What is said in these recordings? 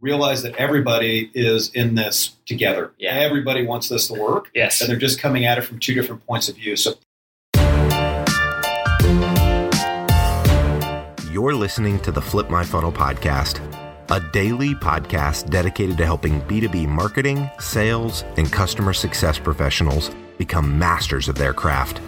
realize that everybody is in this together. Yeah. Everybody wants this to work, Yes. and they're just coming at it from two different points of view. So You're listening to the Flip My Funnel podcast, a daily podcast dedicated to helping B2B marketing, sales, and customer success professionals become masters of their craft.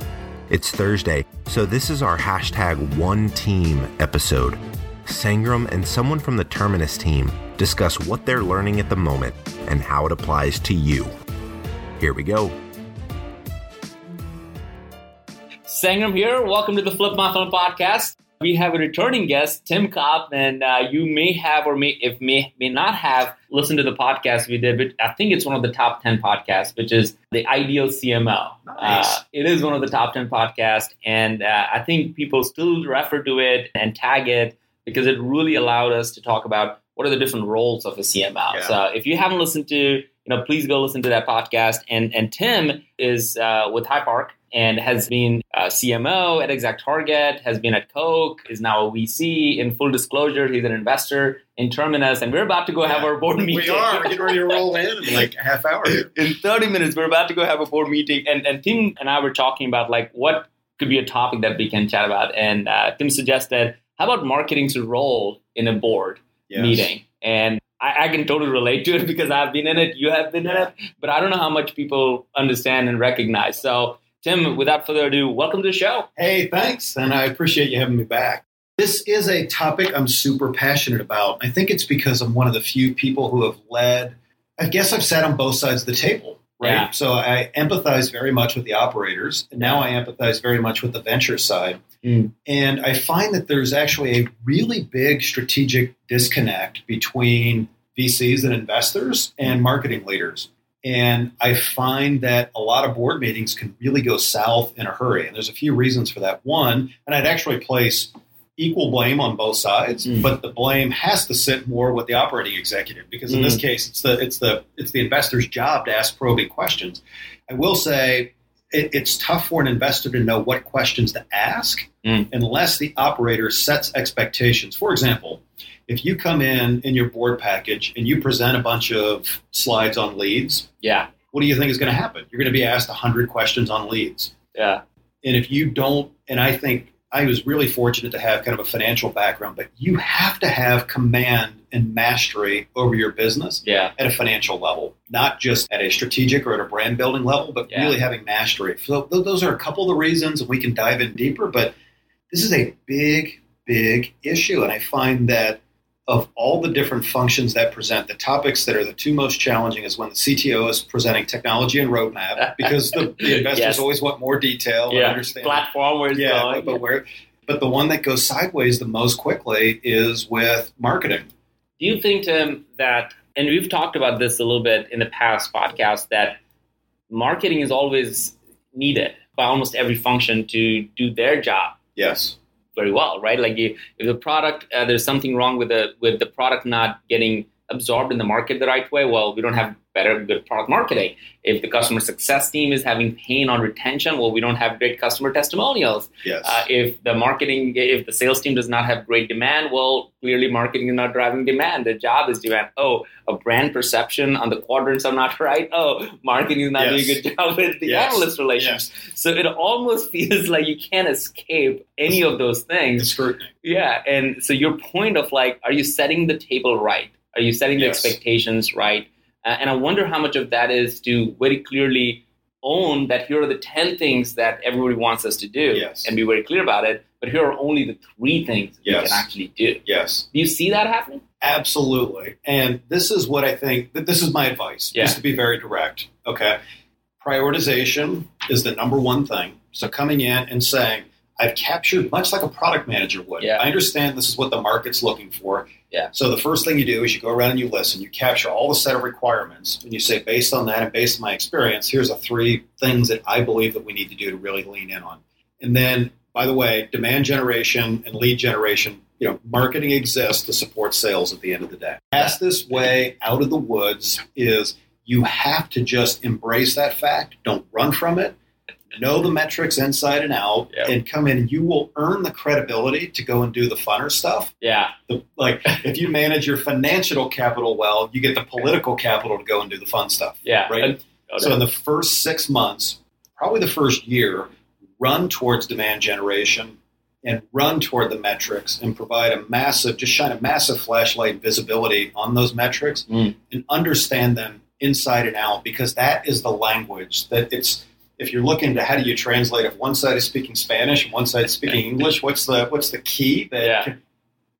It's Thursday, so this is our hashtag one team episode. Sangram and someone from the Terminus team discuss what they're learning at the moment and how it applies to you. Here we go. Sangram here. Welcome to the Flip My Funnel podcast. We have a returning guest, Tim Kopp, and uh, you may have or may if may may not have listened to the podcast we did, but I think it's one of the top ten podcasts, which is the Ideal CMO. Nice. Uh, it is one of the top ten podcasts, and uh, I think people still refer to it and tag it because it really allowed us to talk about what are the different roles of a CMO. Yeah. So if you haven't listened to, you know, please go listen to that podcast. And and Tim is uh, with Hyde Park and has been CMO at Exact Target, has been at Coke, is now a VC. In full disclosure, he's an investor in Terminus, and we're about to go have our board meeting. we are We're getting ready to roll in in like a half hour. Here. in 30 minutes we're about to go have a board meeting and, and tim and i were talking about like what could be a topic that we can chat about and uh, tim suggested how about marketing's role in a board Yes. meeting and I, I can totally relate to it because i've been in it you have been in it but i don't know how much people understand and recognize so tim without further ado welcome to the show Hey, thanks, and I appreciate you having me back. This is a topic I'm super passionate about. I think it's because I'm one of the few people who have led. I guess I've sat on both sides of the table, right? Yeah. So I empathize very much with the operators, and now I empathize very much with the venture side. Mm. And I find that there's actually a really big strategic disconnect between VCs and investors and marketing leaders. And I find that a lot of board meetings can really go south in a hurry. And there's a few reasons for that. One, and I'd actually place equal blame on both sides, Mm. but the blame has to sit more with the operating executive because in this case it's the it's the it's the investor's job to ask probing questions. I will say it, it's tough for an investor to know what questions to ask Mm. unless the operator sets expectations. For example, if you come in in your board package and you present a bunch of slides on leads, yeah what do you think is going to happen? You're going to be asked 100 questions on leads. yeah And if you don't, and I think I was really fortunate to have kind of a financial background, but you have to have command and mastery over your business yeah at a financial level, not just at a strategic or at a brand building level, but Yeah. really having mastery. So those are a couple of the reasons, and we can dive in deeper. But this is a big, big issue, and I find that of all the different functions that present, the topics that are the two most challenging is when the CTO is presenting technology and roadmap, because the, the investors Yes. always want more detail and yeah understand platform where it's yeah, going but, but where, but the one that goes sideways the most quickly is with marketing. Do you think, Tim, that, and we've talked about this a little bit in the past podcast, that marketing is always needed by almost every function to do their job Yes. Very well, right? Like you, if the product, uh, there's something wrong with the with the product not getting absorbed in the market the right way. Well, we don't have better good product marketing. If the customer success team is having pain on retention, well, we don't have great customer testimonials. Yes. Uh, if the marketing, if the sales team does not have great demand, well, clearly marketing is not driving demand. The job is demand. Oh, a brand perception on the quadrants are not right. Oh, marketing is not Yes. doing a good job with the Yes. analyst relations. yes. So it almost feels like you can't escape any of those things. scrutiny. Yeah. And so your point of like, are you setting the table right? Are you setting the expectations right? Uh, and I wonder how much of that is to very clearly own that here are the 10 things that everybody wants us to do Yes. and be very clear about it. But here are only the three things we Yes. can actually do. Yes. Do you see that happening? Absolutely. And this is what I think that this is my advice, Yeah. just to be very direct. Okay. Prioritization is the number one thing. So coming in and saying, I've captured much like a product manager would. Yeah. I understand this is what the market's looking for. Yeah. So the first thing you do is you go around and you listen. You capture all the set of requirements, and you say, based on that and based on my experience, here's the three things that I believe that we need to do to really lean in on. And then, by the way, demand generation and lead generation. You know, marketing exists to support sales at the end of the day. Fastest way out of the woods is you have to just embrace that fact. Don't run from it. Know the metrics inside and out, Yep. and come in. You will earn the credibility to go and do the funner stuff. Yeah. The, like if you manage your financial capital well, you get the political capital to go and do the fun stuff. Yeah. Right. And- So in the first six months, probably the first year, run towards demand generation and run toward the metrics and provide a massive, just shine a massive flashlight visibility on those metrics Mm. and understand them inside and out because that is the language that it's. If you're looking to how do you translate if one side is speaking Spanish and one side is speaking English, what's the what's the key that Yeah.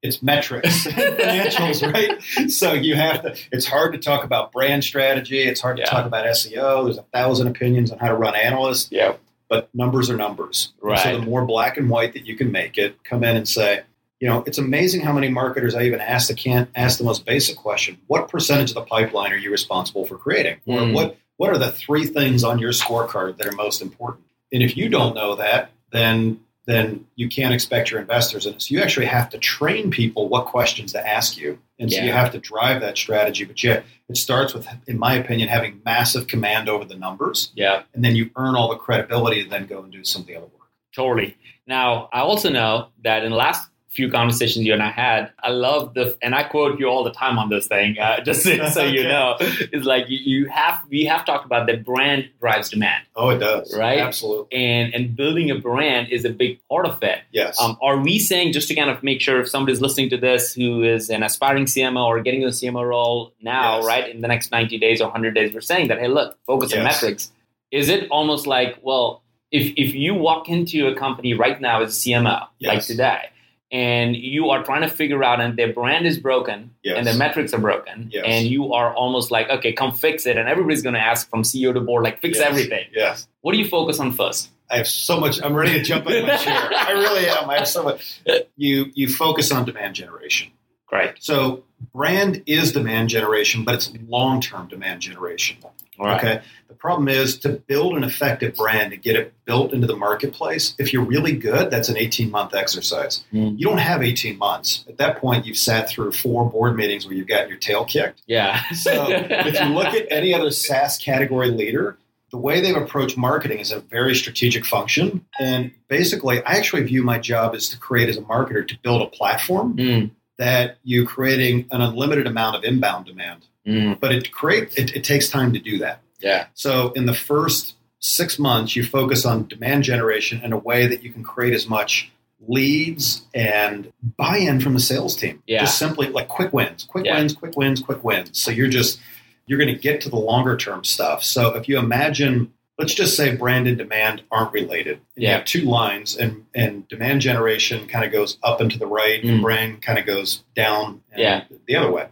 it's metrics financials, right? So you have to. It's hard to talk about brand strategy. It's hard to Yeah. talk about SEO. There's a thousand opinions on how to run analysts, yeah. but numbers are numbers. Right. So the more black and white that you can make it, come in and say, you know, it's amazing how many marketers I even ask the can't ask the most basic question: What percentage of the pipeline are you responsible for creating, or Mm. what what are the three things on your scorecard that are most important? And if you don't know that, then then you can't expect your investors in it. So you actually have to train people what questions to ask you. And so you have to drive that strategy. But yeah, it starts with, in my opinion, having massive command over the numbers. Yeah. And then you earn all the credibility to then go and do some of the other work. Totally. Now, I also know that in the last few conversations you and I had, I love the, and I quote you all the time on this thing, uh, just so, so you know, is like you, you have, we have talked about that brand drives demand, Oh, it does. Right? Absolutely. and and building a brand is a big part of it. Yes. Um, are we saying just to kind of make sure if somebody's listening to this who is an aspiring CMO or getting a CMO role now, Yes. right, in the next 90 days or 100 days, we're saying that, hey, look, focus on metrics. Is it almost like, well, if, if you walk into a company right now as a CMO, like today, and you are trying to figure out and their brand is broken Yes. and their metrics are broken Yes. and you are almost like okay come fix it and everybody's going to ask from ceo to board like fix Yes. everything Yes. what do you focus on first I have so much. I'm ready to jump in my chair. I really am. I have so much. You you focus on demand generation. right So brand is demand generation, but it's long term demand generation. Right Okay. The problem is to build an effective brand and get it built into the marketplace. If you're really good, that's an 18 month exercise. Mm. You don't have 18 months. At that point, you've sat through four board meetings where you've gotten your tail kicked. yeah So if you look at any other SaaS category leader, the way they've approached marketing is a very strategic function. And basically, I actually view my job as to create as a marketer to build a platform Mm, that you're creating an unlimited amount of inbound demand. Mm, But it create it, it takes time to do that. yeah So in the first six months, you focus on demand generation in a way that you can create as much leads and buy-in from the sales team. Yeah. Just simply like quick wins, quick Yeah. wins, quick wins, quick wins. So you're just you're going to get to the longer term stuff. So if you imagine, let's just say brand and demand aren't related. And You have two lines, and and demand generation kind of goes up and to the right, Mm. and brand kind of goes down and Yeah. the other way.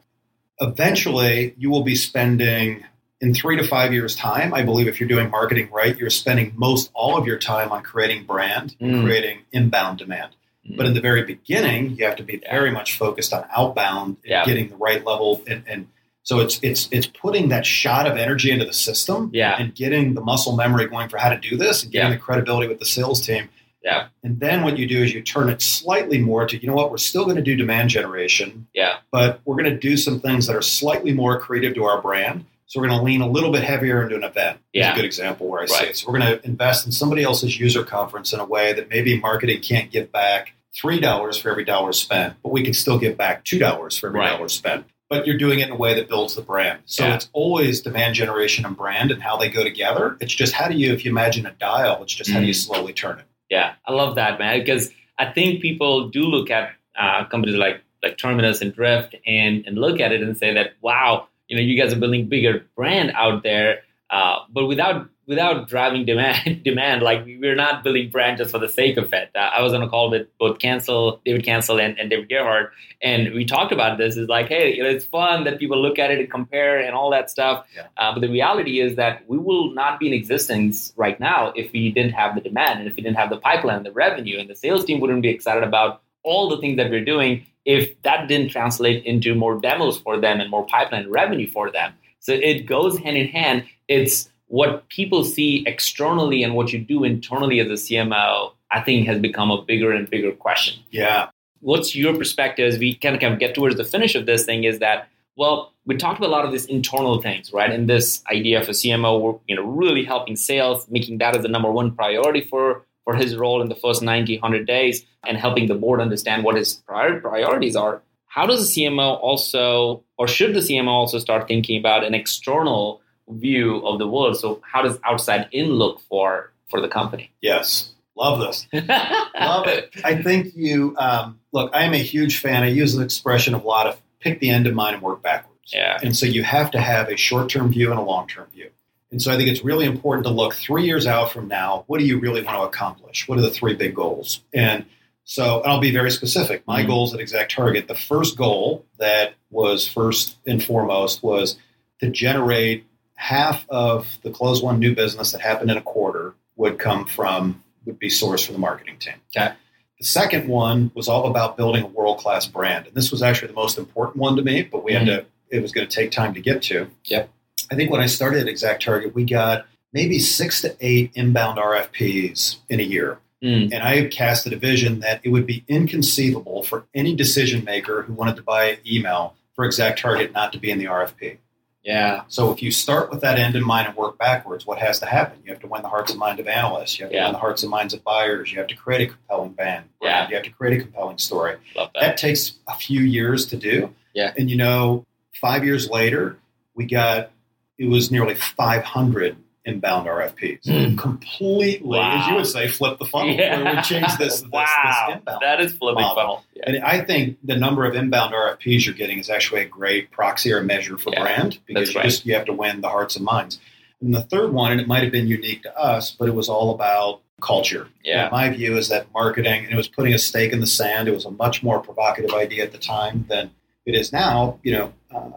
Eventually, you will be spending in three to five years' time, I believe if you're doing marketing right, you're spending most all of your time on creating brand and Mm. creating inbound demand. Mm. But in the very beginning, you have to be Yeah. very much focused on outbound and Yeah. getting the right level and, and so it's it's it's putting that shot of energy into the system Yeah. and getting the muscle memory going for how to do this and getting Yeah. the credibility with the sales team. Yeah. And then what you do is you turn it slightly more to, you know what, we're still going to do demand generation, yeah but we're going to do some things that are slightly more creative to our brand. So we're going to lean a little bit heavier into an event. Is Yeah. a good example where I say Right. it. So we're going to invest in somebody else's user conference in a way that maybe marketing can't give back three dollars for every dollar spent, but we can still give back two dollars for every Right. dollar spent. But you're doing it in a way that builds the brand. So Yeah. it's always demand generation and brand and how they go together. It's just how do you, if you imagine a dial, it's just how do you Mm. slowly turn it. Yeah, I love that, man. Because I think people do look at uh, companies like like Terminus and Drift and and look at it and say that wow, you know, you guys are building bigger brand out there, uh, but without without driving demand demand. Like we're not building brand just for the sake of it. Uh, I was on a call with both Cancel, David Cancel, and, and David Gerhardt, and we talked about this. Is like, hey, you know, it's fun that people look at it and compare and all that stuff. Yeah. Uh, but the reality is that we will not be in existence right now if we didn't have the demand and if we didn't have the pipeline, the revenue, and the sales team wouldn't be excited about all the things that we're doing if that didn't translate into more demos for them and more pipeline revenue for them. So it goes hand in hand. It's what people see externally and what you do internally as a CMO, I think has become a bigger and bigger question Yeah. what's your perspective as we kind of, kind of get towards the finish of this thing is that Well, we talked about a lot of these internal things, right? And this idea of a CMO, you know, really helping sales, making that as the number one priority for for his role in the first 90, 100 days, and helping the board understand what his prior priorities are. How does the CMO also, or should the CMO also start thinking about an external view of the world? So, how does outside in look for for the company? Yes, love this. love it. I think you um, look. I am a huge fan. I use the expression of a lot of pick the end in mind and work backwards. Yeah. And so you have to have a short term view and a long term view. And so I think it's really important to look three years out from now. What do you really want to accomplish? What are the three big goals? And so, and I'll be very specific. My Mhm. goals at Exact Target, the first goal that was first and foremost was to generate half of the close one new business that happened in a quarter would come from, would be sourced from the marketing team. Okay. The second one was all about building a world class brand. And this was actually the most important one to me, but we had to, it was going to take time to get to. Yep. I think when I started at Exact Target, we got maybe six to eight inbound RFPs in a year. Mm, And I casted a vision that it would be inconceivable for any decision maker who wanted to buy email for Exact Target not to be in the RFP. Yeah. So if you start with that end in mind and work backwards, what has to happen? You have to win the hearts and minds of analysts. You have to Yeah. win the hearts and minds of buyers. You have to create a compelling band. Yeah. You have to create a compelling story. Love that. That takes a few years to do. Yeah. And you know, five years later, we got it was nearly 500 inbound RFPs. Mm. Completely, Wow. as you would say, flip the funnel. Yeah. We changed this, this, wow. this inbound. that is flipping model. funnel. Yeah. And I think the number of inbound RFPs you're getting is actually a great proxy or measure for Yeah, brand because that's you right. just you have to win the hearts and minds. And the third one, and it might have been unique to us, but it was all about culture. Yeah. And my view is that marketing, and it was putting a stake in the sand. It was a much more provocative idea at the time than it is now. You know, uh,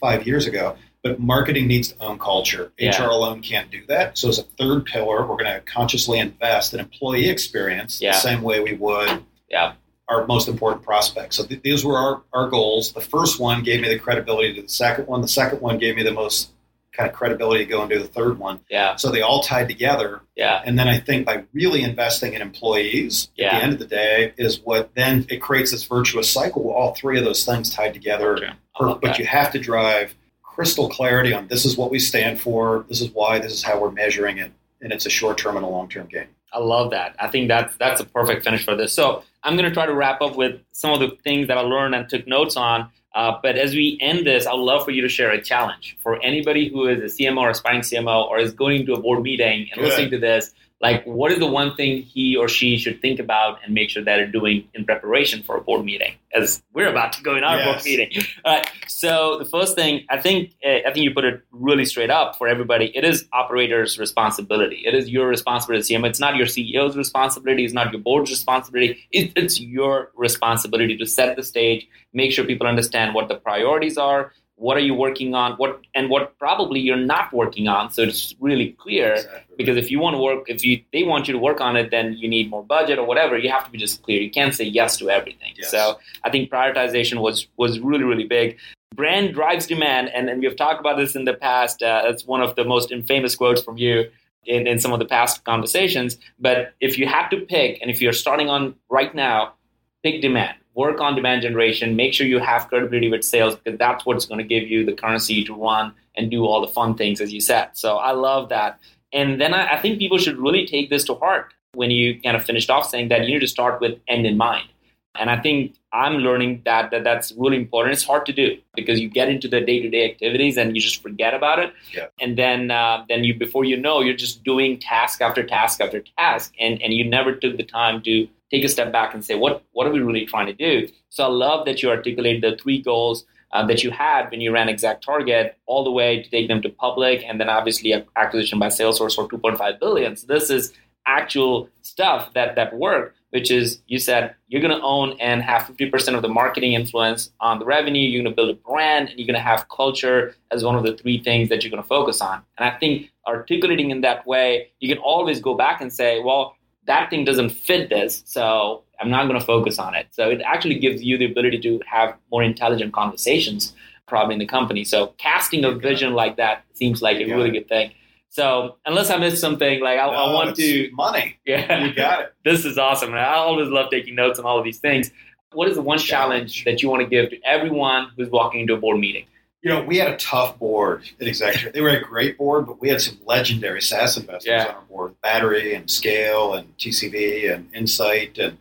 five years ago. But marketing needs to own culture. Yeah. HR alone can't do that. So as a third pillar, we're going to consciously invest in employee experience Yeah. the same way we would Yeah. our most important prospects. So th- these were our, our goals. The first one gave me the credibility to the second one. The second one gave me the most kind of credibility to go and do the third one. Yeah. So they all tied together. Yeah. And then I think by really investing in employees Yeah. at the end of the day is what then it creates this virtuous cycle. All three of those things tied together. I But that. you have to drive crystal clarity on this is what we stand for. This is why. This is how we're measuring it. And it's a short term and a long term game. I love that. I think that's that's a perfect finish for this. So I'm going to try to wrap up with some of the things that I learned and took notes on. Uh, but as we end this, I'd love for you to share a challenge for anybody who is a CMO or aspiring CMO or is going to a board meeting and Good. listening to this. Like, what is the one thing he or she should think about and make sure that they're doing in preparation for a board meeting? As we're about to go in our board meeting. All right. So the first thing, I think, uh, I think you put it really straight up for everybody. It is operators' responsibility. It is your responsibility as CMO. It's not your CEO's responsibility. It's not your board's responsibility. It, it's your responsibility to set the stage, make sure people understand what the priorities are, what are you working on, what and what probably you're not working on. So it's really clear. Because if you want to work, if you they want you to work on it, then you need more budget or whatever. You have to be just clear. You can't say yes to everything. Yes. So I think prioritization was was really really big. Brand drives demand, and, and we've talked about this in the past. Uh, that's one of the most infamous quotes from you in, in some of the past conversations. But if you had to pick, and if you're starting on right now, pick demand. Work on demand generation. Make sure you have credibility with sales because that's what's going to give you the currency to run and do all the fun things, as you said. So I love that. And then I, I think people should really take this to heart when you kind of finished off saying that you need to start with end in mind. And I think I'm learning that, that that's really important. It's hard to do because you get into the day to day activities and you just forget about it. Yeah. And then uh, then you before you know you're just doing task after task after task, and and you never took the time to take a step back and say what what are we really trying to do. So I love that you articulated the three goals uh, that you had when you ran Exact Target, all the way to take them to public, and then obviously acquisition by Salesforce for 2.5 billion. So this is actual stuff that that work, which is you said you're going to own and have 50% of the marketing influence on the revenue. You're going to build a brand, and you're going to have culture as one of the three things that you're going to focus on. And I think articulating in that way, you can always go back and say, well. That thing doesn't fit this, so I'm not going to focus on it. So it actually gives you the ability to have more intelligent conversations, probably in the company. So casting a vision like that seems like a really good thing. So unless I missed something, like I, I want to, money. yeah, You got it. this is awesome. And I always love taking notes on all of these things. What is the one challenge Challenge. that you want to give to everyone who's walking into a board meeting? You know, we had a tough board at Exact Target. They were a great board, but we had some legendary SaaS investors Yeah. on our board, Battery and Scale and TCV and Insight. And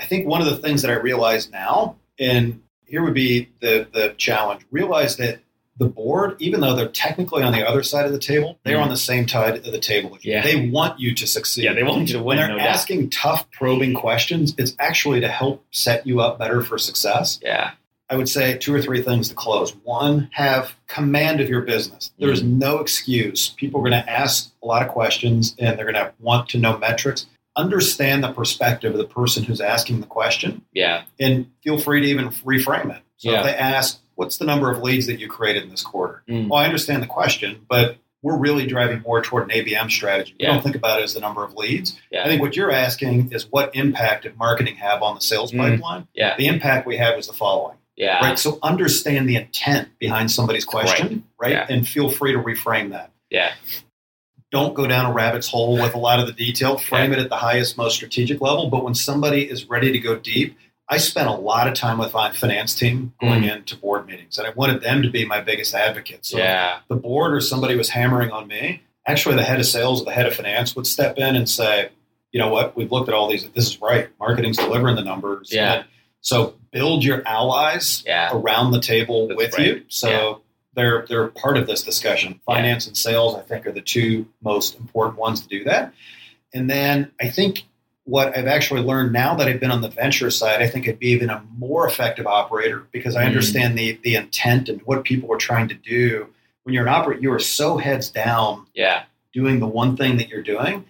I think one of the things that I realize now, and here would be the the challenge, realize that the board, even though they're technically on the other side of the table, they're Mhm. on the same side of the table with you. Yeah. They want you to succeed. Yeah, they want you to when win. they're No doubt. asking tough, probing questions, it's actually to help set you up better for success. Yeah. I would say two or three things to close. One, have command of your business. There is no excuse. People are going to ask a lot of questions and they're going to want to know metrics. Understand the perspective of the person who's asking the question Yeah. and feel free to even reframe it. So Yeah. if they ask, What's the number of leads that you created in this quarter? Mm. Well, I understand the question, but we're really driving more toward an ABM strategy. We Yeah. don't think about it as the number of leads. Yeah. I think what you're asking is what impact did marketing have on the sales Mm. pipeline? Yeah. The impact we have is the following. Yeah. Right. So understand the intent behind somebody's question, right? Yeah. And feel free to reframe that. Yeah. Don't go down a rabbit's hole with a lot of the detail. Frame it at the highest, most strategic level. But when somebody is ready to go deep, I spent a lot of time with my finance team going mm. into board meetings, and I wanted them to be my biggest advocates. So yeah. the board or somebody was hammering on me, actually the head of sales or the head of finance would step in and say, you know what, we've looked at all these. This is right. Marketing's delivering the numbers. Yeah. And so build your allies Yeah. around the table That's with right. you. So Yeah. they're they're part of this discussion. Finance and sales, I think, are the two most important ones to do that. And then I think what I've actually learned now that I've been on the venture side, I think I'd be even a more effective operator because I Mm. understand the the intent and what people are trying to do. When you're an operator, you are so heads down Yeah. doing the one thing that you're doing.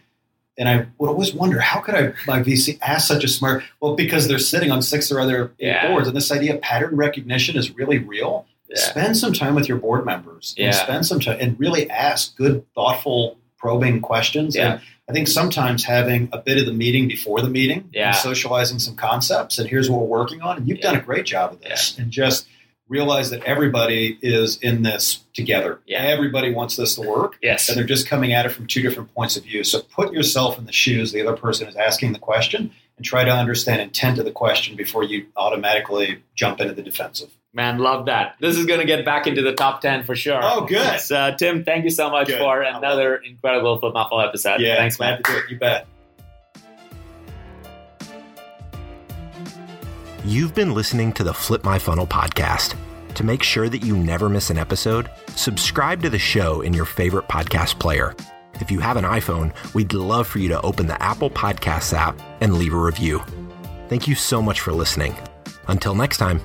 And I would always wonder, how could I, my VC, ask such a smart? Well, because they're sitting on six or other Yeah. boards, and this idea of pattern recognition is really real. Yeah. Spend some time with your board members, Yeah. and spend some time, and really ask good, thoughtful, probing questions. Yeah. And I think sometimes having a bit of the meeting before the meeting, Yeah. and socializing some concepts, and here's what we're working on. And you've Yeah. done a great job of this, and just realize that everybody is in this together. Yeah. Everybody wants this to work Yes. and they're just coming at it from two different points of view. So put yourself in the shoes the other person is asking the question and try to understand intent of the question before you automatically jump into the defensive. Man, love that. This is going to get back into the top 10 for sure. Oh, good. So, Tim, thank you so much Good. for another incredible Flip My Funnel episode. Thanks, man. do it. You bet. You've been listening to the Flip My Funnel podcast. To make sure that you never miss an episode, subscribe to the show in your favorite podcast player. If you have an iPhone, we'd love for you to open the Apple Podcasts app and leave a review. Thank you so much for listening. Until next time.